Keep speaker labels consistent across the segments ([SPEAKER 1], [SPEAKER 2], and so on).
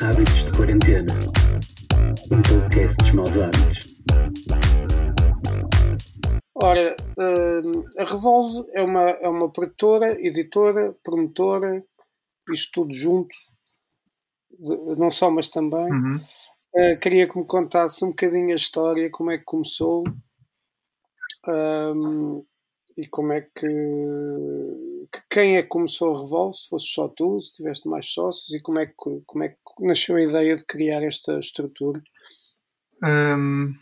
[SPEAKER 1] Hábitos de Quarentena Um podcast dos maus hábitos.
[SPEAKER 2] Ora, hum, a Revolve é uma, é uma produtora, editora, promotora, isto tudo junto, de- não só, mas também.
[SPEAKER 3] Uhum.
[SPEAKER 2] Uh, queria que me contasse um bocadinho a história, como é que começou hum, e como é que, que- Quem é que começou a Revolve? Se fosse só tu, se tiveste mais sócios, e como é que, como é que nasceu a ideia de criar esta estrutura?
[SPEAKER 3] Hum,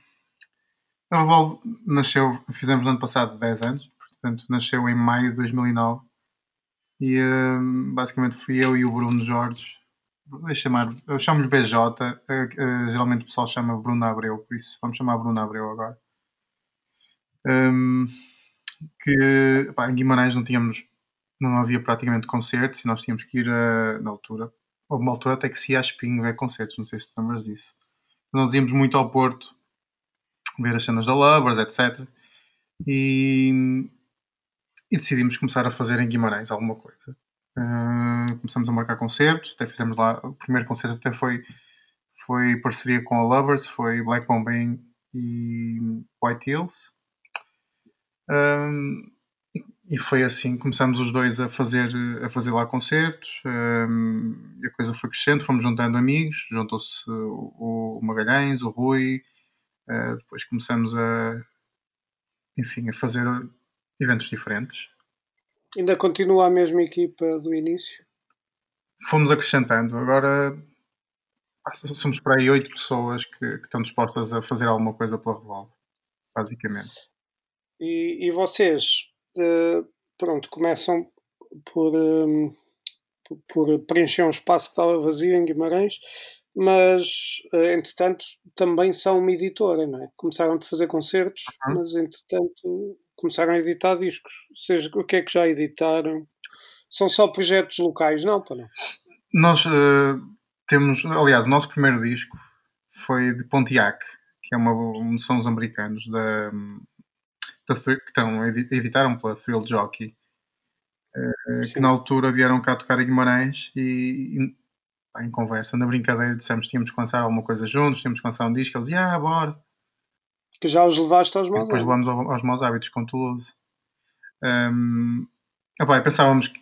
[SPEAKER 3] a Revolve nasceu, fizemos no ano passado 10 anos, portanto nasceu em maio de 2009 e hum, basicamente fui eu e o Bruno Jorge, vou chamar, eu chamo-lhe BJ, eh, eh, geralmente o pessoal chama Bruno Abreu, por isso vamos chamar Bruno Abreu agora. Hum, que pá, em Guimarães não tínhamos, não havia praticamente concertos e nós tínhamos que ir a, na altura, houve uma altura até que se ia a Espinho ver concertos, não sei se te lembras disso. Nós íamos muito ao Porto ver as cenas da Lovers, etc. E, e decidimos começar a fazer em Guimarães alguma coisa. Uh, começamos a marcar concertos, até fizemos lá. O primeiro concerto até foi, foi parceria com a Lovers, foi Black Bombay e White Hills. Um, e- foi assim, começamos os dois a fazer, a fazer lá concertos, um, e a coisa foi crescendo, fomos juntando amigos, juntou-se o, o Magalhães, o Rui, uh, depois começamos a, enfim, a fazer eventos diferentes.
[SPEAKER 2] Ainda continua a mesma equipa do início?
[SPEAKER 3] Fomos acrescentando, agora somos por aí oito pessoas que, que estão dispostas a fazer alguma coisa pela Revolve, basicamente.
[SPEAKER 2] E, e vocês, pronto, começam por, hum, por- por preencher um espaço que estava vazio em Guimarães, mas, eh, entretanto, também são uma editora, não é? Começaram por fazer concertos,
[SPEAKER 3] Uhum.
[SPEAKER 2] mas, entretanto, começaram a editar discos. Ou seja, o que é que já editaram? São só projetos locais, não, não?
[SPEAKER 3] Nós eh, temos, aliás, o nosso primeiro disco foi de Pontiac, que é uma, um- são os americanos da, da que estão, edi- editaram pela Thrill Jockey, eh, que na altura vieram cá tocar em Guimarães e, e, em conversa, na brincadeira, dissemos que tínhamos que lançar alguma coisa juntos, tínhamos que lançar um disco, eles, ah, bora.
[SPEAKER 2] Que já os levaste aos
[SPEAKER 3] E
[SPEAKER 2] maus
[SPEAKER 3] depois
[SPEAKER 2] hábitos.
[SPEAKER 3] levamos ao- aos maus hábitos com Toulouse. Um, epá, e pensávamos que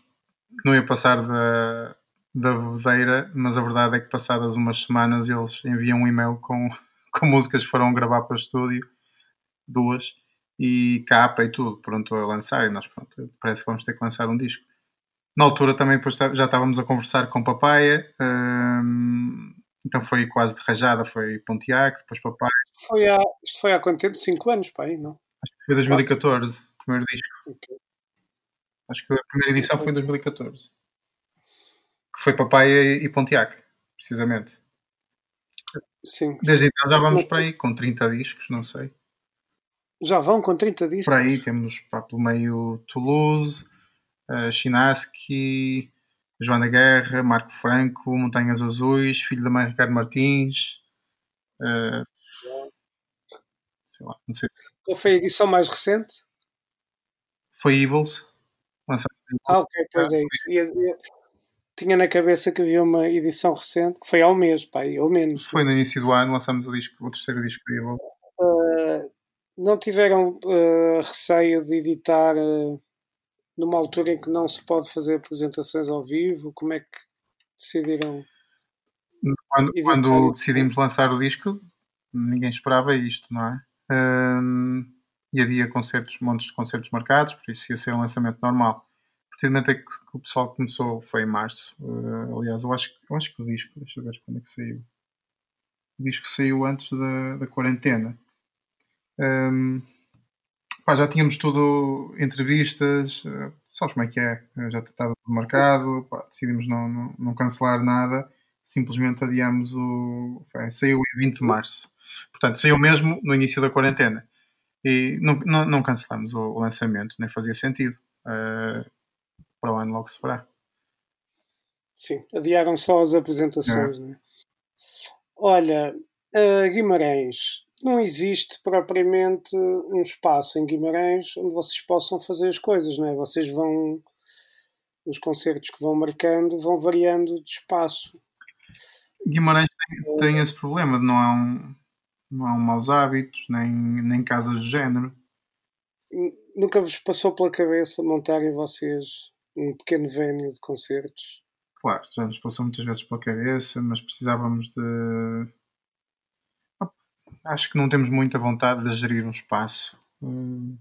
[SPEAKER 3] não ia passar da, da bebedeira, mas a verdade é que passadas umas semanas eles enviam um e-mail com, com músicas que foram gravar para o estúdio, duas, e capa e tudo, pronto a lançar, e nós pronto, parece que vamos ter que lançar um disco. Na altura também depois já estávamos a conversar com Papaya, um, então foi quase rajada, foi Pontiac, depois Papaya,
[SPEAKER 2] Foi há, isto foi há quanto tempo? 5 anos, aí, não?
[SPEAKER 3] acho que foi 2014, o primeiro disco.
[SPEAKER 2] Ok.
[SPEAKER 3] Acho que a primeira edição foi em 2014. Que foi Papaya e e Pontiac, precisamente.
[SPEAKER 2] Sim.
[SPEAKER 3] Desde então já vamos para aí, com 30 discos, não sei.
[SPEAKER 2] Já vão com 30 discos?
[SPEAKER 3] Por aí temos pá, pelo meio Toulouse, uh, Chinaski, Joana Guerra, Marco Franco, Montanhas Azuis, Filho da Mãe Ricardo Martins. uh, sei lá, não sei se
[SPEAKER 2] Qual foi a edição mais recente?
[SPEAKER 3] foi Evils. lançado
[SPEAKER 2] Ah, ok, pois é isso. Tinha na cabeça que havia uma edição recente, que foi há um mês, pá, ou menos.
[SPEAKER 3] Foi no início do ano, lançamos o, disco, o terceiro disco de Evil.
[SPEAKER 2] Ah, não tiveram ah, receio de editar ah, numa altura em que não se pode fazer apresentações ao vivo? Como é que decidiram?
[SPEAKER 3] Quando, quando decidimos lançar o disco, ninguém esperava isto, não é? Hum, e havia concertos, montes de concertos marcados, por isso ia ser um lançamento normal. A partir do momento que o pessoal começou, foi em março. Uh, aliás, eu acho, que- eu acho que o disco, deixa eu ver quando é que saiu. O disco saiu antes da, da quarentena. Hum, pá, já tínhamos tudo, entrevistas, uh, sabes como é que é? Uh, Já estava marcado, pá, decidimos não, não, não cancelar nada simplesmente adiamos o. bem, saiu em 20 de março. Portanto, saiu mesmo no início da quarentena. E não, não, não cancelamos o, o lançamento, nem fazia sentido. Uh, para o ano logo se fará.
[SPEAKER 2] Sim, adiaram só as apresentações, é? Olha, ah, Guimarães, não existe propriamente um espaço em Guimarães onde vocês possam fazer as coisas, não é? Vocês vão os concertos que vão marcando vão variando de espaço.
[SPEAKER 3] Guimarães tem, tem esse problema de não há um, não há um maus hábitos, nem, nem casas de género.
[SPEAKER 2] Nunca vos passou pela cabeça montarem vocês um pequeno venue de concertos?
[SPEAKER 3] Claro, já nos passou muitas vezes pela cabeça, mas precisávamos de. Acho que não temos muita vontade de gerir um espaço. Um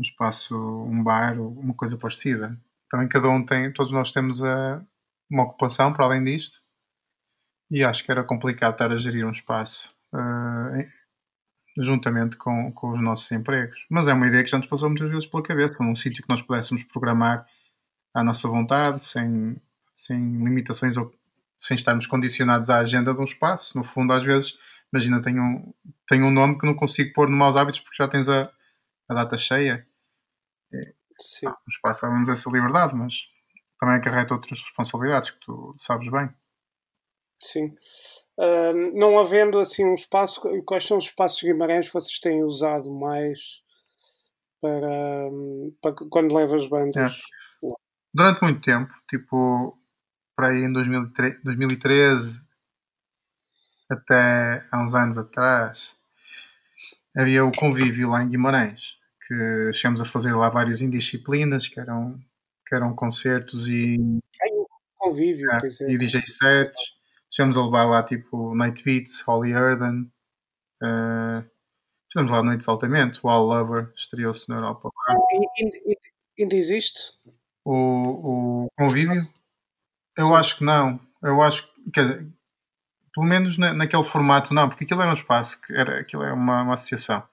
[SPEAKER 3] espaço, um bar, uma coisa parecida. Também cada um tem, todos nós temos a, uma ocupação para além disto. E acho que era complicado estar a gerir um espaço uh, juntamente com, com os nossos empregos. Mas é uma ideia que já nos passou muitas vezes pela cabeça, num sítio que nós pudéssemos programar à nossa vontade, sem, sem limitações ou sem estarmos condicionados à agenda de um espaço. No fundo, às vezes, imagina, tenho um, tenho um nome que não consigo pôr no maus hábitos porque já tens a, a data cheia. Sim. Ah, espaço dá-nos essa liberdade, mas também acarreta outras responsabilidades que tu sabes bem.
[SPEAKER 2] Sim. Uh, não havendo assim um espaço, quais são os espaços Guimarães que vocês têm usado mais para, para quando levas bandas?
[SPEAKER 3] É. Durante muito tempo, tipo para aí em 2013, 2013 até há uns anos atrás, havia o convívio lá em Guimarães, que chegamos a fazer lá várias indisciplinas, que eram, que eram concertos e.
[SPEAKER 2] Ai, convívio, é,
[SPEAKER 3] é. E DJ sets Chegamos a levar lá tipo Night Beats, Holly Erden. Uh, fizemos lá Noites Altamente. O All Lover estreou-se na Europa.
[SPEAKER 2] Ainda existe?
[SPEAKER 3] O, o convívio? Eu Sim. acho que não. Eu acho que. Pelo menos na, naquele formato, não, porque aquilo era um espaço, que era, aquilo é uma, uma associação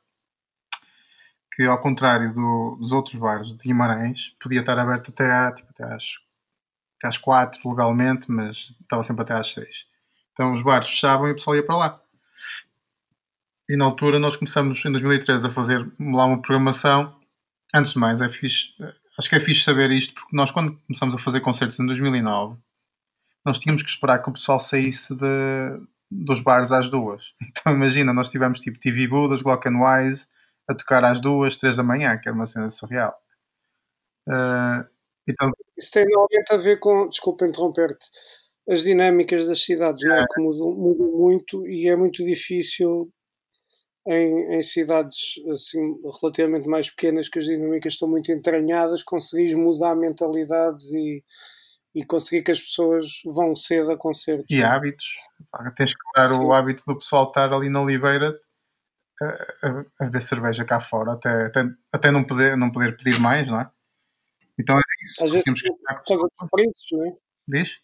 [SPEAKER 3] que, ao contrário do, dos outros bares de Guimarães, podia estar aberto até, à, tipo, até às até às 4 legalmente, mas estava sempre até às 6. Então os bares fechavam e o pessoal ia para lá. E na altura nós começamos em 2013 a fazer lá uma programação. Antes de mais, é fixe, acho que é fixe saber isto, porque nós quando começamos a fazer concertos em 2009, nós tínhamos que esperar que o pessoal saísse de, dos bares às duas. Então imagina, nós tivemos tipo TV Budas, Glock and Wise a tocar às duas, três da manhã, que era uma cena surreal. Uh,
[SPEAKER 2] então, Isso tem normalmente a ver com, desculpa interromper-te, as dinâmicas das cidades, é. não é? Que mudam, mudam, muito e é muito difícil em, em, cidades assim, relativamente mais pequenas que as dinâmicas estão muito entranhadas, conseguires mudar mentalidades e, e conseguir que as pessoas vão cedo a concertos.
[SPEAKER 3] E hábitos. Tens que quebrar o hábito do pessoal estar ali na Oliveira a, a, a ver cerveja cá fora, até, até, até não, poder, não poder pedir mais, não é? Então é isso.
[SPEAKER 2] Às vezes por causa dos preços, não é?
[SPEAKER 3] Diz?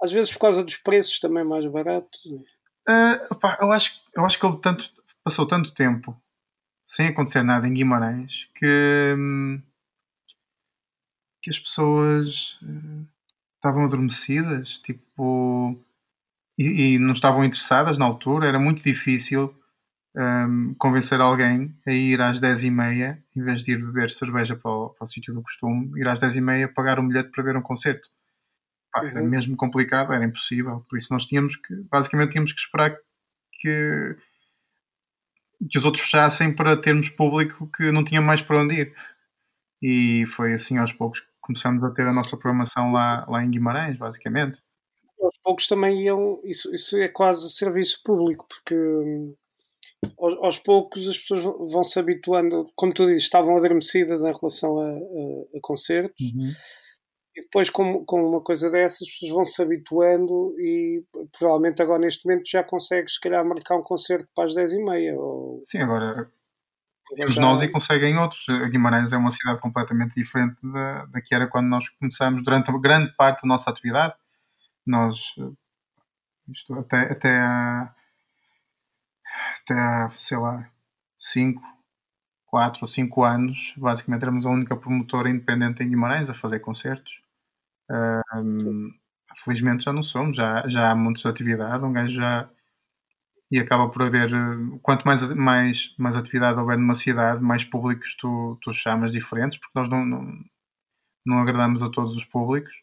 [SPEAKER 2] Às vezes por causa dos preços também mais baratos.
[SPEAKER 3] Uh, opa, eu, acho, eu acho que ele tanto, passou tanto tempo sem acontecer nada em Guimarães que, hum, que as pessoas uh, estavam adormecidas tipo, e, e, não estavam interessadas na altura. Era muito difícil um, convencer alguém a ir às 10h30, em vez de ir beber cerveja para o, para o sítio do costume, ir às 10h30 pagar um bilhete para ver um concerto. Pá, era uhum. mesmo complicado, era impossível. Por isso nós tínhamos que, basicamente, tínhamos que esperar que, que os outros fechassem para termos público que não tinha mais para onde ir. E foi assim aos poucos que começamos a ter a nossa programação lá, lá em Guimarães, basicamente.
[SPEAKER 2] Aos poucos também iam, isso, isso é quase serviço público, porque hum, aos, aos, poucos as pessoas vão se habituando, como tu dizes, estavam adormecidas em relação a, a, a concertos. Uhum. E depois, com, com uma coisa dessas, as pessoas vão se habituando e provavelmente agora neste momento já consegues, se calhar, marcar um concerto para as 10h30. Ou...
[SPEAKER 3] Sim, agora temos nós e conseguem outros. Guimarães é uma cidade completamente diferente da, da que era quando nós começamos, durante a grande parte da nossa atividade. Nós, isto, até, até até sei lá, 5, 4 ou 5 anos, basicamente éramos a única promotora independente em Guimarães a fazer concertos. Um, felizmente já não somos, já, já há muitas atividade, um gajo já e acaba por haver quanto mais, mais, mais atividade houver numa cidade, mais públicos tu, tu chamas diferentes, porque nós não, não, não agradamos a todos os públicos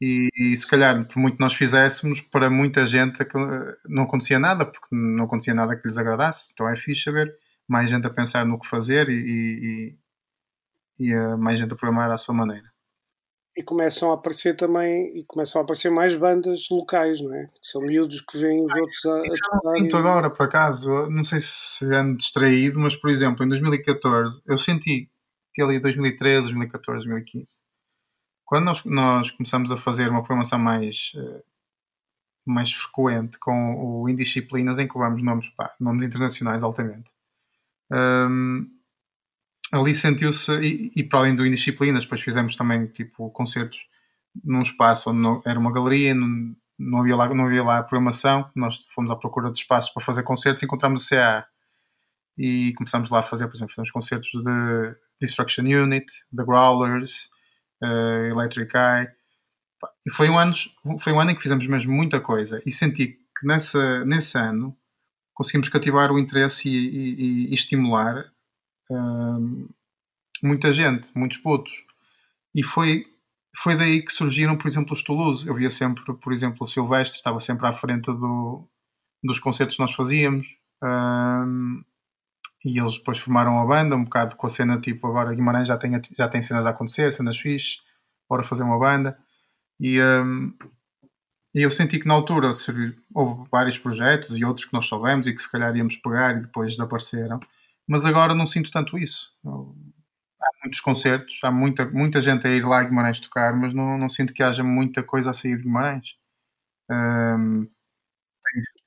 [SPEAKER 3] e, e, se calhar, por muito nós fizéssemos, para muita gente não acontecia nada, porque não acontecia nada que lhes agradasse. Então é fixe saber mais gente a pensar no que fazer e, e, e a mais gente a programar à sua maneira.
[SPEAKER 2] E começam a aparecer também e começam a aparecer mais bandas locais, não é? São miúdos que vêm os outros a,
[SPEAKER 3] Isso eu sinto agora, por acaso. Não sei se ando distraído, mas por exemplo, em 2014 eu senti que ali 2013, 2014, 2015, quando nós, nós começamos a fazer uma programação mais, eh, mais frequente com o Indisciplinas, em que levamos nomes, pá, nomes internacionais altamente. Um, ali sentiu-se, e, e, para além do Indisciplinas, depois fizemos também tipo concertos num espaço onde não, era uma galeria, não, não, havia lá, não havia lá programação, nós fomos à procura de espaços para fazer concertos, encontramos o CA e começámos lá a fazer, por exemplo, fizemos concertos de Destruction Unit, The Growlers, uh, Electric Eye, e foi um, ano, foi um ano em que fizemos mesmo muita coisa. E senti que nessa, nesse ano conseguimos cativar o interesse e, e, e estimular muita gente, muitos putos. E foi, foi daí que surgiram, por exemplo, os Toulouse. Eu via sempre, por exemplo, o Silvestre, estava sempre à frente do, dos concertos que nós fazíamos. E eles depois formaram a banda, um bocado com a cena tipo agora Guimarães já tem, já tem cenas a acontecer, cenas fixes, bora fazer uma banda. E, e eu senti que na altura houve vários projetos e outros que nós soubemos e que se calhar íamos pegar e depois desapareceram mas agora não sinto tanto isso. Há muitos concertos, há muita, muita gente a ir lá a Guimarães tocar, mas não, não sinto que haja muita coisa a sair de Guimarães. Um,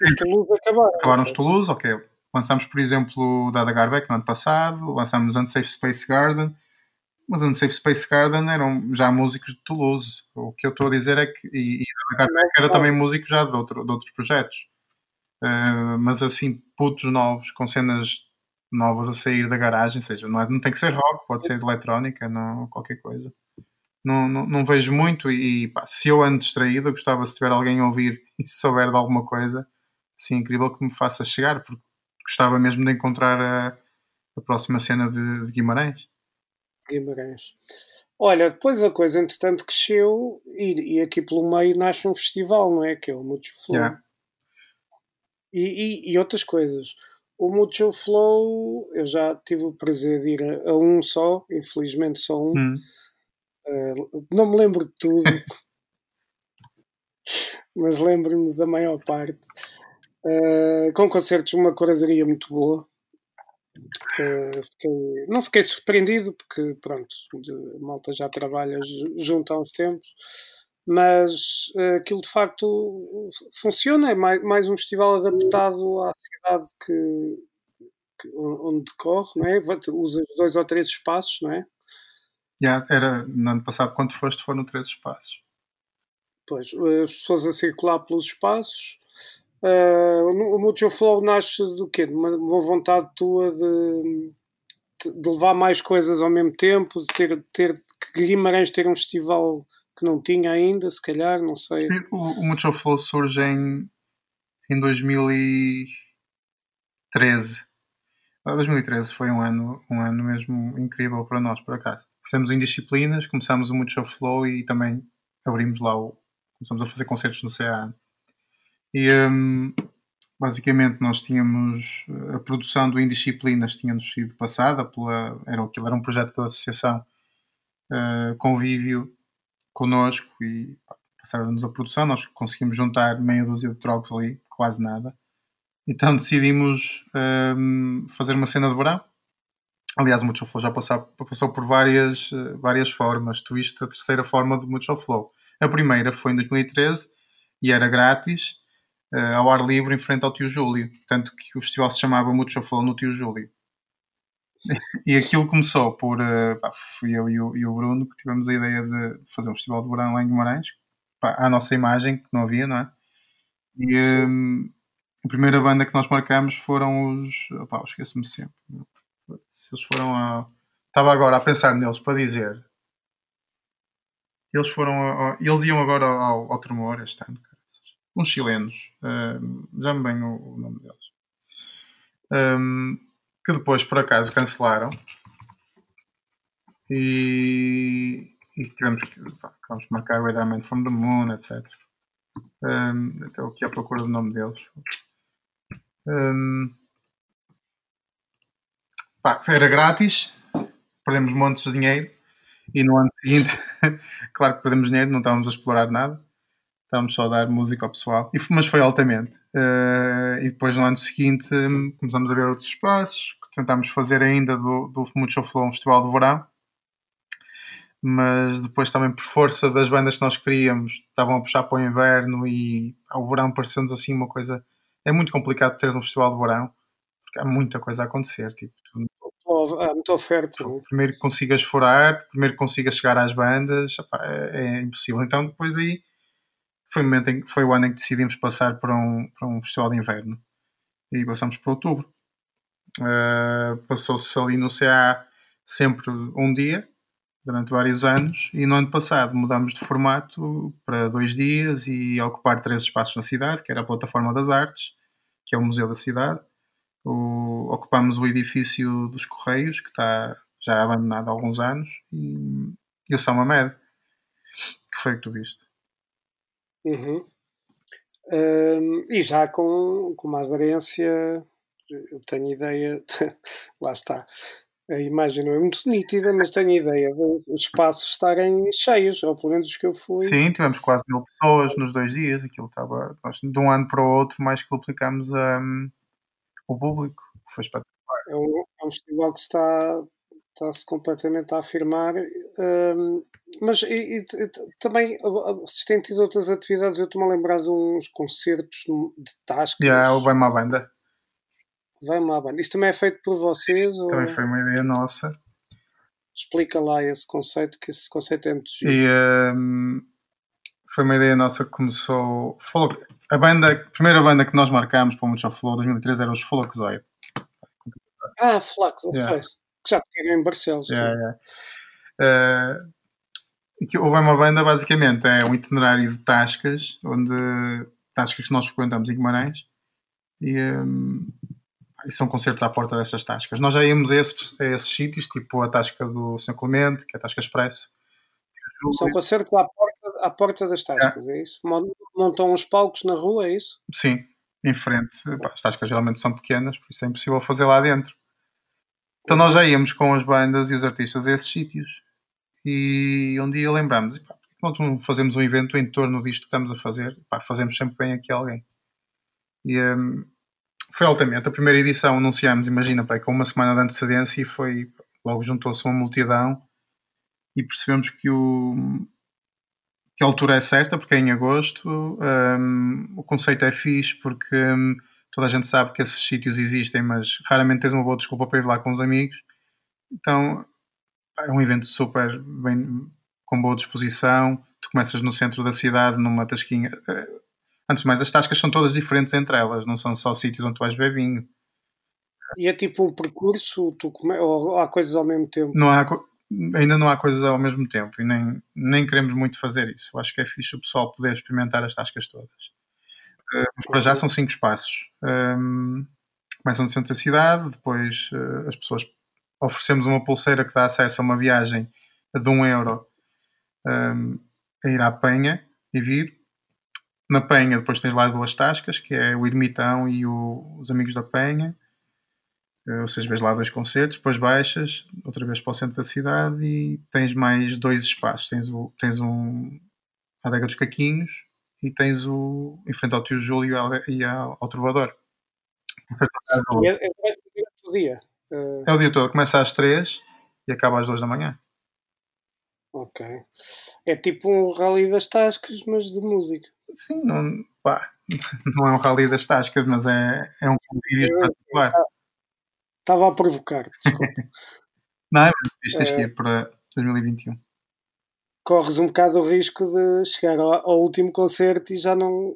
[SPEAKER 2] os Toulouse acabaram.
[SPEAKER 3] Acabaram os Toulouse, ok. Lançámos, por exemplo, o Dada Garbeck no ano passado, lançámos Unsafe Space Garden, mas Unsafe Space Garden eram já músicos de Toulouse. O que eu estou a dizer é que. E, e Dada Garbeck era também músico já de, outro, de outros projetos. Uh, mas assim, putos novos, com cenas novas a sair da garagem, seja, não, é, não tem que ser rock, pode ser eletrónica, não, qualquer coisa. Não, não, não vejo muito e pá, se eu ando distraído, eu gostava se tiver alguém a ouvir e souber de alguma coisa, assim, incrível que me faça chegar, porque gostava mesmo de encontrar a, a próxima cena de, de Guimarães.
[SPEAKER 2] Guimarães. Olha, depois a coisa entretanto cresceu e, e aqui pelo meio nasce um festival, não é? Que é o Mucho Flow. Yeah. E, e, e, outras coisas. O Mutual Flow, eu já tive o prazer de ir a, a um só, infelizmente só um. Hum. Uh, não me lembro de tudo, mas lembro-me da maior parte. Uh, com concertos, uma coradaria muito boa. Uh, fiquei, não fiquei surpreendido, porque pronto, a malta já trabalha junto há uns tempos mas uh, aquilo de facto funciona, é mais, mais um festival adaptado à cidade que, que onde decorre, não é? Usa dois ou três espaços, não é?
[SPEAKER 3] Yeah, era no ano passado, quando foste, foram três espaços.
[SPEAKER 2] Pois, as pessoas a circular pelos espaços. Uh, o Mutual Flow nasce do quê? De uma, uma vontade tua de, de, levar mais coisas ao mesmo tempo, de ter, ter que Guimarães ter um festival que não tinha ainda, se calhar, não sei.
[SPEAKER 3] Sim, o, o Mutual Flow surge em, em 2013. 2013 foi um ano, um ano mesmo incrível para nós, por acaso. Fizemos indisciplinas, começámos o Mutual Flow e também abrimos lá o. Começamos a fazer concertos no CA. E um, basicamente nós tínhamos a produção do Indisciplinas tinha-nos sido passada pela. Era, aquilo era um projeto da associação uh, Convívio connosco e passaram-nos a produção. Nós conseguimos juntar meia dúzia de trocos ali, quase nada. Então decidimos um, fazer uma cena de verão. Aliás, o Mutual Flow já passou, passou por várias, várias formas. Tu viste a terceira forma do Mutual Flow. A primeira foi em 2013 e era grátis, uh, ao ar livre, em frente ao Tio Júlio. Tanto que o festival se chamava Mutual Flow no Tio Júlio. E aquilo começou por. Uh, pá, fui eu e o, e o, Bruno que tivemos a ideia de fazer um festival de verão lá em Guimarães, pá, à nossa imagem, que não havia, não é? E um, a primeira banda que nós marcamos foram os. Opá, esqueço-me sempre. Se eles foram a. Estava agora a pensar neles para dizer. Eles foram. A, a, eles iam agora ao, ao Tremor este ano. Uns chilenos. Uh, já me bem o, o nome deles. Um, que depois por acaso cancelaram e, e tivemos que vamos marcar Weatherman from the Moon, etc. Um, até aqui à procura do nome deles. Um, pá, era grátis, perdemos montes de dinheiro e no ano seguinte claro que perdemos dinheiro, não estávamos a explorar nada, estávamos só a dar música ao pessoal, e, mas foi altamente. Uh, e depois no ano seguinte começamos a ver outros espaços, que tentámos fazer ainda do, do Mucho Flow um festival de verão, mas depois também por força das bandas que nós queríamos, estavam a puxar para o inverno e ao verão pareceu-nos assim uma coisa. É muito complicado teres um festival de verão, porque há muita coisa a acontecer. Tipo,
[SPEAKER 2] há muita oferta.
[SPEAKER 3] Primeiro que consigas furar, primeiro que consigas chegar às bandas, é, é, impossível. Então depois aí foi o, momento em, foi o ano em que decidimos passar para um, para um festival de inverno e passamos para outubro. Uh, Passou-se ali no CA sempre um dia durante vários anos e no ano passado mudámos de formato para dois dias e ocupar três espaços na cidade, que era a Plataforma das Artes, que é o Museu da Cidade. O, ocupámos o edifício dos Correios, que está já abandonado há alguns anos, e, e o São Med, que foi o que tu viste.
[SPEAKER 2] Uhum. Um, e já com, com uma aderência, eu tenho ideia, lá está, a imagem não é muito nítida, mas tenho ideia dos espaços estarem cheios, ou pelo menos os que eu fui.
[SPEAKER 3] Sim, tivemos quase mil pessoas nos dois dias, aquilo estava, nós, de um ano para o outro, mais que duplicámos um, o público, foi espetacular.
[SPEAKER 2] É um, é um festival que está, está-se completamente a afirmar, um, mas e, e, também vocês têm tido outras atividades, eu estou-me a lembrar de uns concertos de tascas.
[SPEAKER 3] Já, yeah, o Bem Banda.
[SPEAKER 2] Vai uma banda. Isso também é feito por vocês?
[SPEAKER 3] Também ou... foi uma ideia nossa.
[SPEAKER 2] Explica lá esse conceito, que esse conceito é muito
[SPEAKER 3] E um, foi uma ideia nossa que começou. A banda, a primeira banda que nós marcámos para o Mucho Flow 2013 era os Fluxoid.
[SPEAKER 2] Ah, Flux, yeah. Que já pegaram em Barcelos.
[SPEAKER 3] Yeah, yeah. Uh, o Vai Banda basicamente é um itinerário de tascas, onde tascas que nós frequentamos em Guimarães. E, um, e são concertos à porta dessas tascas. Nós já íamos a, esses, a esses sítios, tipo a tasca do São Clemente, que é a tasca Expresso.
[SPEAKER 2] São concertos à porta, à porta das tascas, é isso? Montam uns palcos na rua, é isso?
[SPEAKER 3] Sim, em frente. As tascas geralmente são pequenas, por isso é impossível fazer lá dentro. Então nós já íamos com as bandas e os artistas a esses sítios. E um dia lembramos, pá, nós fazemos um evento em torno disto que estamos a fazer? Pá, fazemos sempre bem aqui alguém. E, um, foi altamente. A primeira edição anunciámos, imagina, pai, com uma semana de antecedência e foi. Logo juntou-se uma multidão e percebemos que, o, que a altura é certa, porque é em agosto. Um, o conceito é fixe porque um, toda a gente sabe que esses sítios existem, mas raramente tens uma boa desculpa para ir lá com os amigos. Então é um evento super bem, com boa disposição. Tu começas no centro da cidade, numa tasquinha Antes de mais, as tascas são todas diferentes entre elas, não são só sítios onde tu vais beber vinho.
[SPEAKER 2] E é tipo um percurso, tu come... ou há coisas ao mesmo tempo?
[SPEAKER 3] Não há, ainda não há coisas ao mesmo tempo e nem, nem queremos muito fazer isso. Eu acho que é fixe o pessoal poder experimentar as tascas todas. Uh, mas para já são cinco passos. Um, começam no centro da cidade, depois uh, as pessoas oferecemos uma pulseira que dá acesso a uma viagem de um euro um, a ir à Penha e vir. Na Penha, depois tens lá duas tascas, que é o Ermitão e o, os Amigos da Penha. Eh, ou seja, vês lá dois concertos, depois baixas, outra vez para o centro da cidade e tens mais dois espaços. Tens, o, tens um Adega dos Caquinhos e tens o em frente ao tio Júlio e ao, ao Trovador.
[SPEAKER 2] E é, é, é, o dia?
[SPEAKER 3] É o dia todo, começa às três e acaba às duas da manhã.
[SPEAKER 2] Ok. É tipo um rally das tascas, mas de música.
[SPEAKER 3] Sim, não, pá, não é um rally das tascas, mas é, é um vídeo espetacular.
[SPEAKER 2] Estava a provocar,
[SPEAKER 3] não, mas isto é, é para 2021.
[SPEAKER 2] Corres um bocado o risco de chegar ao, ao último concerto e já não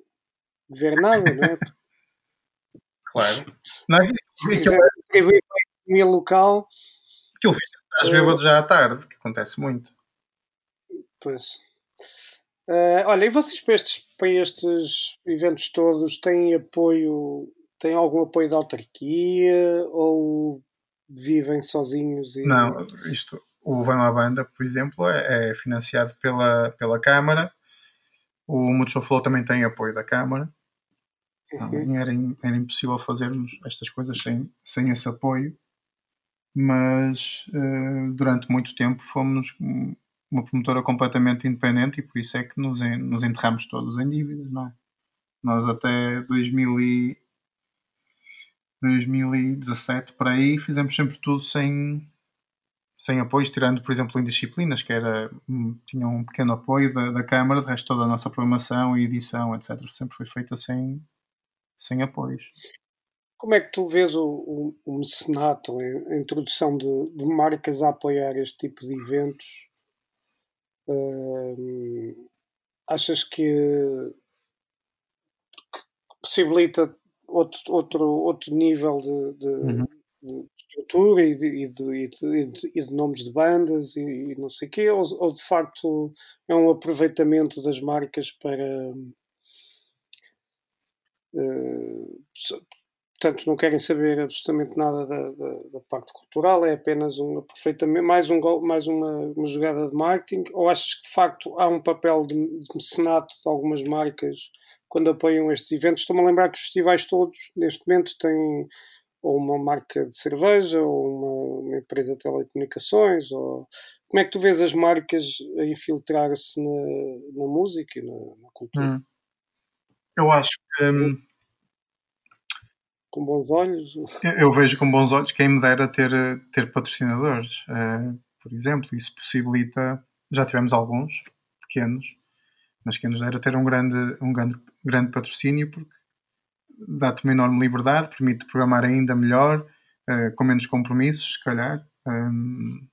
[SPEAKER 2] ver nada, não é?
[SPEAKER 3] claro. Não é,
[SPEAKER 2] Se quiser contribuir para a economia local.
[SPEAKER 3] Aquilo fica estás bêbado já à tarde, que acontece muito.
[SPEAKER 2] Pois. Uh, olha, e vocês para estes, para estes eventos todos têm apoio, têm algum apoio da autarquia ou vivem sozinhos? E...
[SPEAKER 3] Não, isto, o Vão à Banda, por exemplo, é, é, financiado pela, pela Câmara. O Mucho Flow também tem apoio da Câmara. Uhum. Era, era impossível fazermos estas coisas sem, sem esse apoio, mas uh, durante muito tempo fomos uma promotora completamente independente e por isso é que nos, nos enterramos todos em dívidas, não é? Nós até 2000 e 2017 para aí fizemos sempre tudo sem, sem apoio, tirando, por exemplo, indisciplinas, que era, hum, tinha um pequeno apoio da, da Câmara, de resto toda a nossa programação e edição, etc., sempre foi feita sem, sem apoios.
[SPEAKER 2] Como é que tu vês o, o, o mecenato, a introdução de, de, marcas a apoiar este tipo de eventos? Uh, achas que, que, possibilita outro, outro, outro nível de, de, uhum. De estrutura e de, e, de, e de, nomes de bandas e, não sei o quê? Ou, ou de facto é um aproveitamento das marcas para. Uh, portanto não querem saber absolutamente nada da, da, da, parte cultural, é apenas um aproveitamento, mais, um, mais uma, uma jogada de marketing, ou achas que de facto há um papel de, de mecenato de algumas marcas quando apoiam estes eventos? Estou-me a lembrar que os festivais todos, neste momento, têm ou uma marca de cerveja, ou uma, uma empresa de telecomunicações, ou como é que tu vês as marcas a infiltrar-se na, na música e na, na cultura? Hum.
[SPEAKER 3] Eu acho que hum,
[SPEAKER 2] com bons olhos?
[SPEAKER 3] Eu vejo com bons olhos quem me dera ter, ter patrocinadores, uh, por exemplo. Isso possibilita, já tivemos alguns pequenos, mas quem nos dera ter um grande, um grande, grande patrocínio porque dá-te uma enorme liberdade, permite programar ainda melhor, uh, com menos compromissos, se calhar. Um,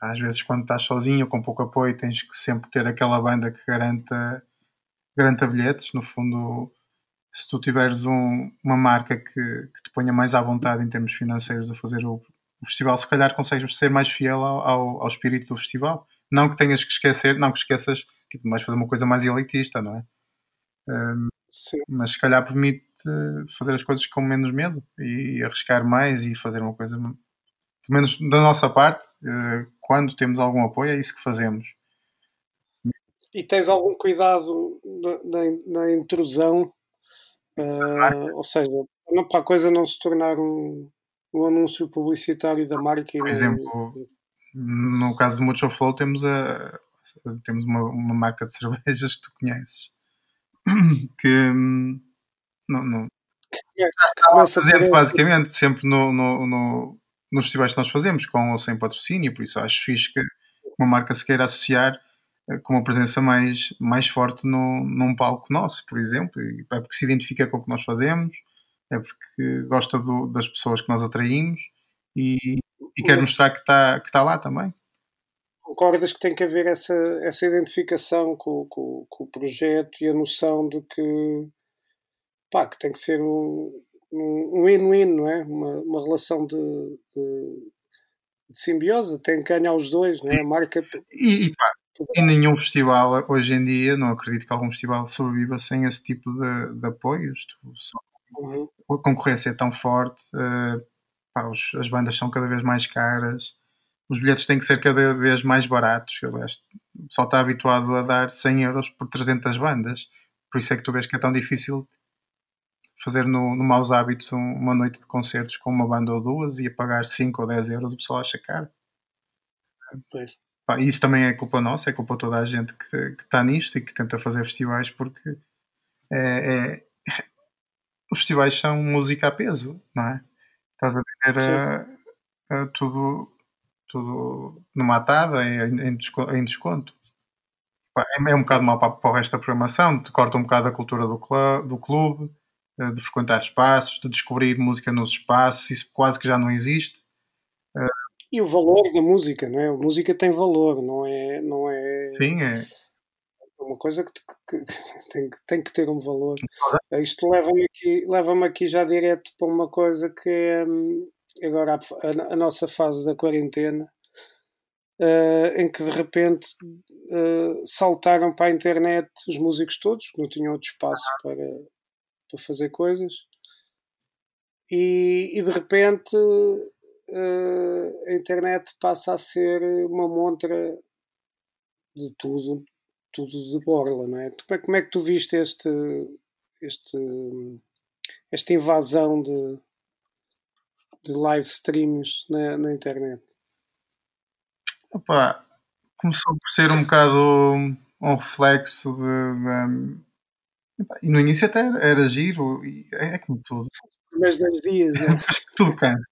[SPEAKER 3] às vezes, quando estás sozinho ou com pouco apoio, tens que sempre ter aquela banda que garanta, garanta bilhetes. No fundo, se tu tiveres um, uma marca que, que, te ponha mais à vontade em termos financeiros a fazer o, o festival, se calhar consegues ser mais fiel ao, ao, ao, espírito do festival. Não que tenhas que esquecer, não que esqueças, tipo, mais fazer uma coisa mais elitista, não é? Um, mas se calhar permite fazer as coisas com menos medo e arriscar mais e fazer uma coisa, pelo menos da nossa parte, uh, quando temos algum apoio, é isso que fazemos.
[SPEAKER 2] E tens algum cuidado na, na, na intrusão Uh, ou seja, não, para a coisa não se tornar um, um anúncio publicitário da marca.
[SPEAKER 3] Por exemplo, no caso do Mucho Flow temos, a, temos uma, uma marca de cervejas que tu conheces que não está presente basicamente sempre no, no, no, nos festivais que nós fazemos, com ou sem patrocínio, por isso acho fixe que uma marca se queira associar com uma presença mais, mais forte no, num palco nosso, por exemplo, é porque se identifica com o que nós fazemos, é porque gosta do, das pessoas que nós atraímos e, e quer mostrar que está que tá lá também.
[SPEAKER 2] Concordas que tem que haver essa, essa identificação com, com, com o projeto e a noção de que, pá, que tem que ser um, um win-win, não é? Uma, uma relação de, de, de simbiose, tem que ganhar os dois, não é? A marca.
[SPEAKER 3] E, e pá, em nenhum festival hoje em dia, não acredito que algum festival sobreviva sem esse tipo de, de apoios. Uhum. A concorrência é tão forte, uh, pá, os, as bandas são cada vez mais caras, os bilhetes têm que ser cada vez mais baratos. Aliás, o pessoal está habituado a dar 100 euros por 300 bandas, por isso é que tu vês que é tão difícil fazer no, no Maus Hábitos uma noite de concertos com uma banda ou duas e a pagar 5 ou 10 euros, o pessoal acha caro. Pois. Pá, isso também é culpa nossa, é culpa toda a gente que está nisto e que tenta fazer festivais, porque é, é, os festivais são música a peso, não é? Estás a ver a, a tudo, tudo numa atada, em, em desconto. Pá, é, é, um bocado mal para, para o resto da programação, te corta um bocado a cultura do, clube, do clube, de frequentar espaços, de descobrir música nos espaços, isso quase que já não existe.
[SPEAKER 2] E o valor da música, não é? A música tem valor, não é. Não é...
[SPEAKER 3] Sim, é.
[SPEAKER 2] é uma coisa que, que, que tem, tem, que ter um valor. Uhum. Isto leva-me aqui, leva aqui já direto para uma coisa que é hum, agora a, a nossa fase da quarentena, uh, em que de repente uh, saltaram para a internet os músicos todos, que não tinham outro espaço para, para fazer coisas, e, e de repente uh, a internet passa a ser uma montra de tudo, tudo de borla, não é? Como é que tu viste este, este, esta invasão de, de live streams na, na internet?
[SPEAKER 3] Opa, começou por ser um bocado um reflexo de, de e no início até era, giro, e é, é como tudo.
[SPEAKER 2] Primeiros 10 dias, né?
[SPEAKER 3] Acho que tudo cansa.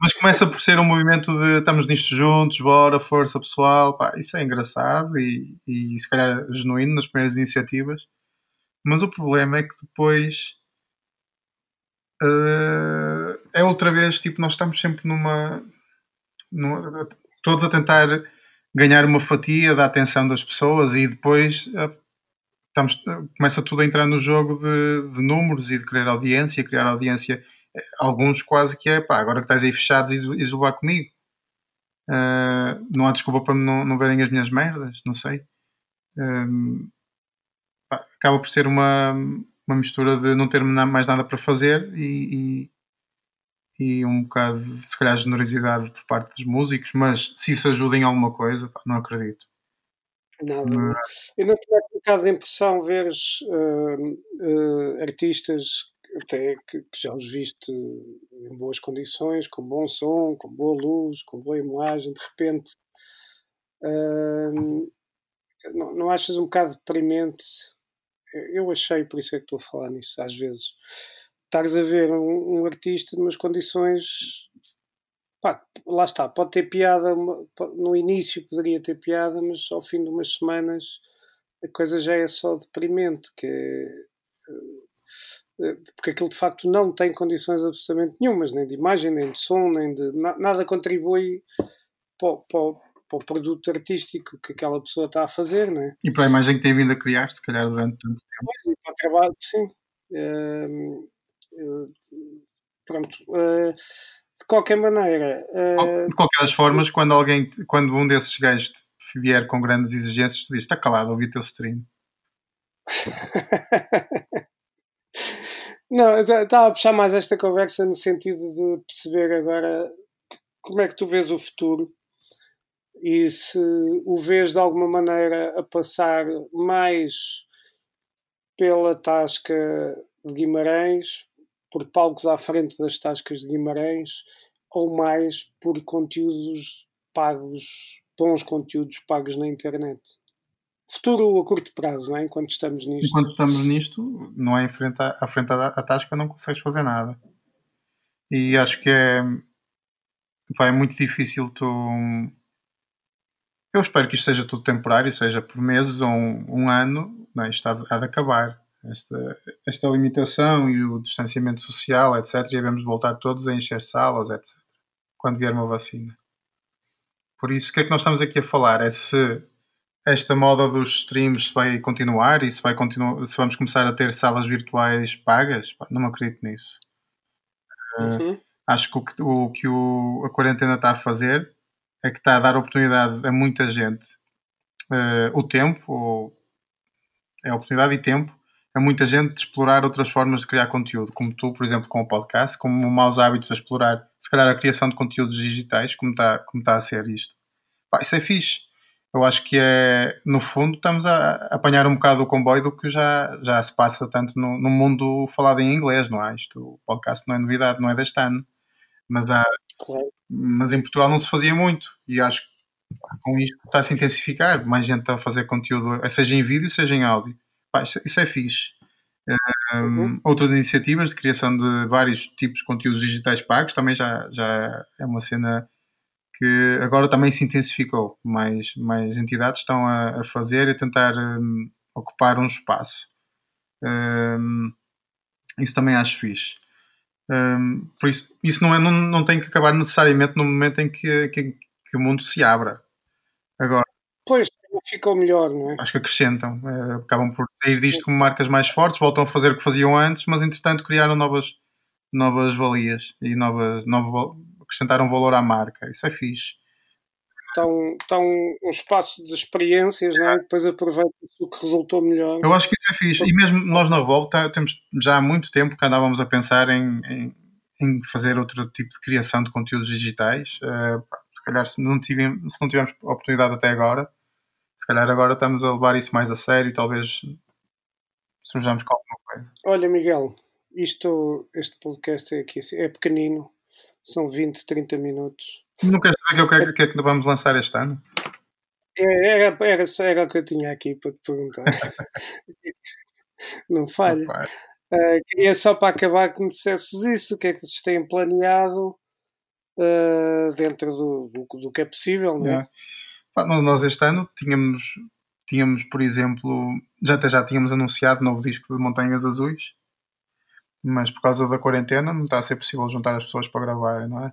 [SPEAKER 3] Mas começa por ser um movimento de estamos nisto juntos, bora, força pessoal, pá, isso é engraçado e, e se calhar genuíno nas primeiras iniciativas. Mas o problema é que depois uh, é outra vez, tipo, nós estamos sempre numa, numa, todos a tentar ganhar uma fatia da atenção das pessoas e depois estamos, começa tudo a entrar no jogo de, de, números e de criar audiência, criar audiência, alguns quase que é, pá, agora que estás aí fechados e levar comigo. Uh, não há desculpa para não, não verem as minhas merdas, não sei. Uh, pá, acaba por ser uma, uma mistura de não ter mais nada para fazer e, e, e, um bocado de, se calhar, generosidade por parte dos músicos, mas se isso ajuda em alguma coisa, pá, não acredito.
[SPEAKER 2] Nada. Não. Eu não tenho um bocado de impressão ver uh, uh, artistas até que, que, já os viste em boas condições, com bom som, com boa luz, com boa imagem, de repente uh, não, não achas um bocado deprimente? Eu achei, por isso é que estou a falar nisso, às vezes. Estares a ver um, um artista numas condições Pá, lá está, pode ter piada, no início poderia ter piada, mas ao fim de umas semanas a coisa já é só deprimente, que é, eh, porque aquilo de facto não tem condições absolutamente nenhumas, nem de imagem, nem de som, nem de nada contribui para, para, para o produto artístico que aquela pessoa está a fazer, não é?
[SPEAKER 3] E para a imagem que tem vindo a criar, se calhar durante tanto tempo.
[SPEAKER 2] Pois, para o trabalho, sim. Uh, uh, pronto. Uh, de qualquer maneira. Uh...
[SPEAKER 3] De qualquer das formas, quando alguém, quando um desses gajos vier com grandes exigências, diz: está calado, ouvi o teu stream.
[SPEAKER 2] Não, estava a puxar mais esta conversa no sentido de perceber agora como é que tu vês o futuro e se o vês de alguma maneira a passar mais pela tasca de Guimarães, por palcos à frente das tascas de Guimarães ou mais por conteúdos pagos, bons conteúdos pagos na internet. Futuro a curto prazo, não é? Enquanto estamos nisto.
[SPEAKER 3] Enquanto estamos nisto, não é em frente à, frente tasca, não consegues fazer nada. E acho que é, pá, é muito difícil tu. Eu espero que isto seja tudo temporário, seja por meses ou um, um ano, não é? isto há há de acabar esta, esta limitação e o distanciamento social, etc. E devemos voltar todos a encher salas, etc. Quando vier uma vacina. Por isso, o que é que nós estamos aqui a falar? É se esta moda dos streams vai continuar e se, vai continuar, se vamos começar a ter salas virtuais pagas. Não acredito nisso. Eh, uhum. Uh, acho que o, que o que o, a quarentena está a fazer é que está a dar oportunidade a muita gente uh, o tempo, ou, é oportunidade e tempo a muita gente de explorar outras formas de criar conteúdo, como tu, por exemplo, com o podcast, como maus hábitos a explorar, se calhar, a criação de conteúdos digitais, como está como tá a ser isto. Pá, isso é fixe. Eu acho que é, no fundo, estamos a apanhar um bocado o comboio do que já, já se passa tanto no, no mundo falado em inglês, não é? Isto, o podcast não é novidade, não é deste ano. Mas, há, mas em Portugal não se fazia muito. E acho que com isto está a se intensificar. Mais gente está a fazer conteúdo, seja em vídeo, seja em áudio. Pá, isso, isso, é fixe. Um, uhum. Outras iniciativas de criação de vários tipos de conteúdos digitais pagos também já, já é uma cena que agora também se intensificou. Mais, mais entidades estão a, a fazer e a tentar um, ocupar um espaço. Um, isso também acho fixe. Por isso, isso não, é, não, não tem que acabar necessariamente no momento em que, que, que o mundo se abra. Agora,
[SPEAKER 2] Pois, ficou melhor, não é?
[SPEAKER 3] Acho que acrescentam. É, acabam por sair disto como marcas mais fortes, voltam a fazer o que faziam antes, mas entretanto criaram novas, novas valias e novas, novas, acrescentaram valor à marca. Isso é fixe.
[SPEAKER 2] Estão, estão um espaço de experiências, não é? Depois aproveita o que resultou melhor.
[SPEAKER 3] Eu acho que isso é fixe. E mesmo nós na volta temos já há muito tempo que andávamos a pensar em, em, em fazer outro tipo de criação de conteúdos digitais. Uh, se calhar se não, tivemos, se não tivemos oportunidade até agora, se calhar agora estamos a levar isso mais a sério e talvez surjamos com alguma coisa.
[SPEAKER 2] Olha, Miguel, isto, este podcast é aqui é pequenino, são 20, 30 minutos.
[SPEAKER 3] Não queres saber o que, é, que é que vamos lançar este ano?
[SPEAKER 2] Era, era, era o que eu tinha aqui para te perguntar. Não falha. Uh, queria só para acabar que me dissesses isso. O que é que vocês têm planeado uh, dentro do, do, do, que é possível, não é?
[SPEAKER 3] é. Nós este ano tínhamos, tínhamos, por exemplo, já até já tínhamos anunciado novo disco de Montanhas Azuis, mas por causa da quarentena não está a ser possível juntar as pessoas para gravar, não é?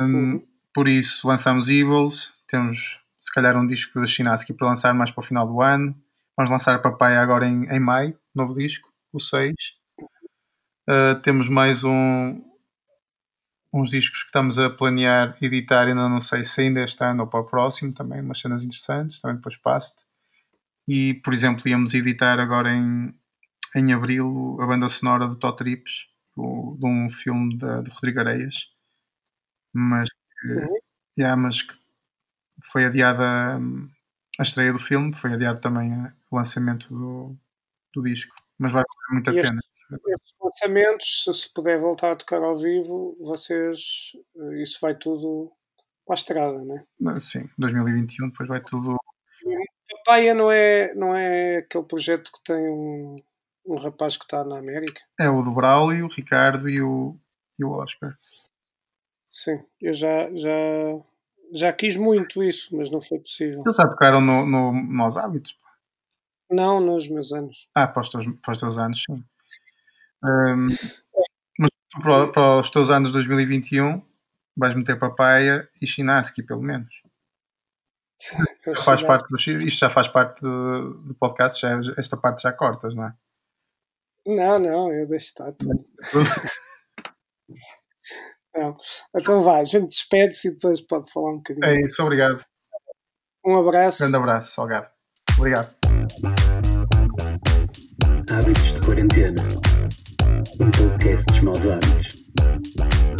[SPEAKER 3] Um, uhum. Por isso lançamos Evils, temos se calhar um disco da Chinaski para lançar mais para o final do ano. Vamos lançar Papaya agora em, em maio, novo disco, o 6. Uh, temos mais um, uns discos que estamos a planear editar, ainda não sei se ainda este ano ou para o próximo, também umas cenas interessantes, também depois passo E, por exemplo, íamos editar agora em, em abril a banda sonora do Tó Trips, de um filme de, de Rodrigo Areias, mas que, uhum. yeah, mas que foi adiada a estreia do filme, foi adiado também o lançamento do, do disco. Mas vai valer muito a e pena.
[SPEAKER 2] Estes lançamentos, se se puder voltar a tocar ao vivo, vocês. Eh, isso vai tudo para a estrada, não
[SPEAKER 3] é? Sim, 2021, depois vai tudo.
[SPEAKER 2] Papaya não é, não é aquele projeto que tem um, um rapaz que está na América?
[SPEAKER 3] É o do Braulio, o Ricardo e o, e o Oscar.
[SPEAKER 2] Sim, eu já, já, já quis muito isso, mas não foi possível.
[SPEAKER 3] Eles já tocaram no, no, nos hábitos?
[SPEAKER 2] Não, nos meus anos.
[SPEAKER 3] Ah, para os teus, para os teus anos, sim. Um, mas para, para, os teus anos 2021 vais meter papaya e chinaski, pelo menos. Já faz parte do, isto já faz parte do, do podcast, já, esta parte já cortas, não é?
[SPEAKER 2] Não, não, eu deixo estar tudo. Não. Então vá, a gente despede-se e depois pode falar um bocadinho.
[SPEAKER 3] É isso, obrigado.
[SPEAKER 2] Um abraço.
[SPEAKER 3] Grande abraço, Salgado. Obrigado.
[SPEAKER 1] Hábitos de Quarentena. Um podcast de maus hábitos.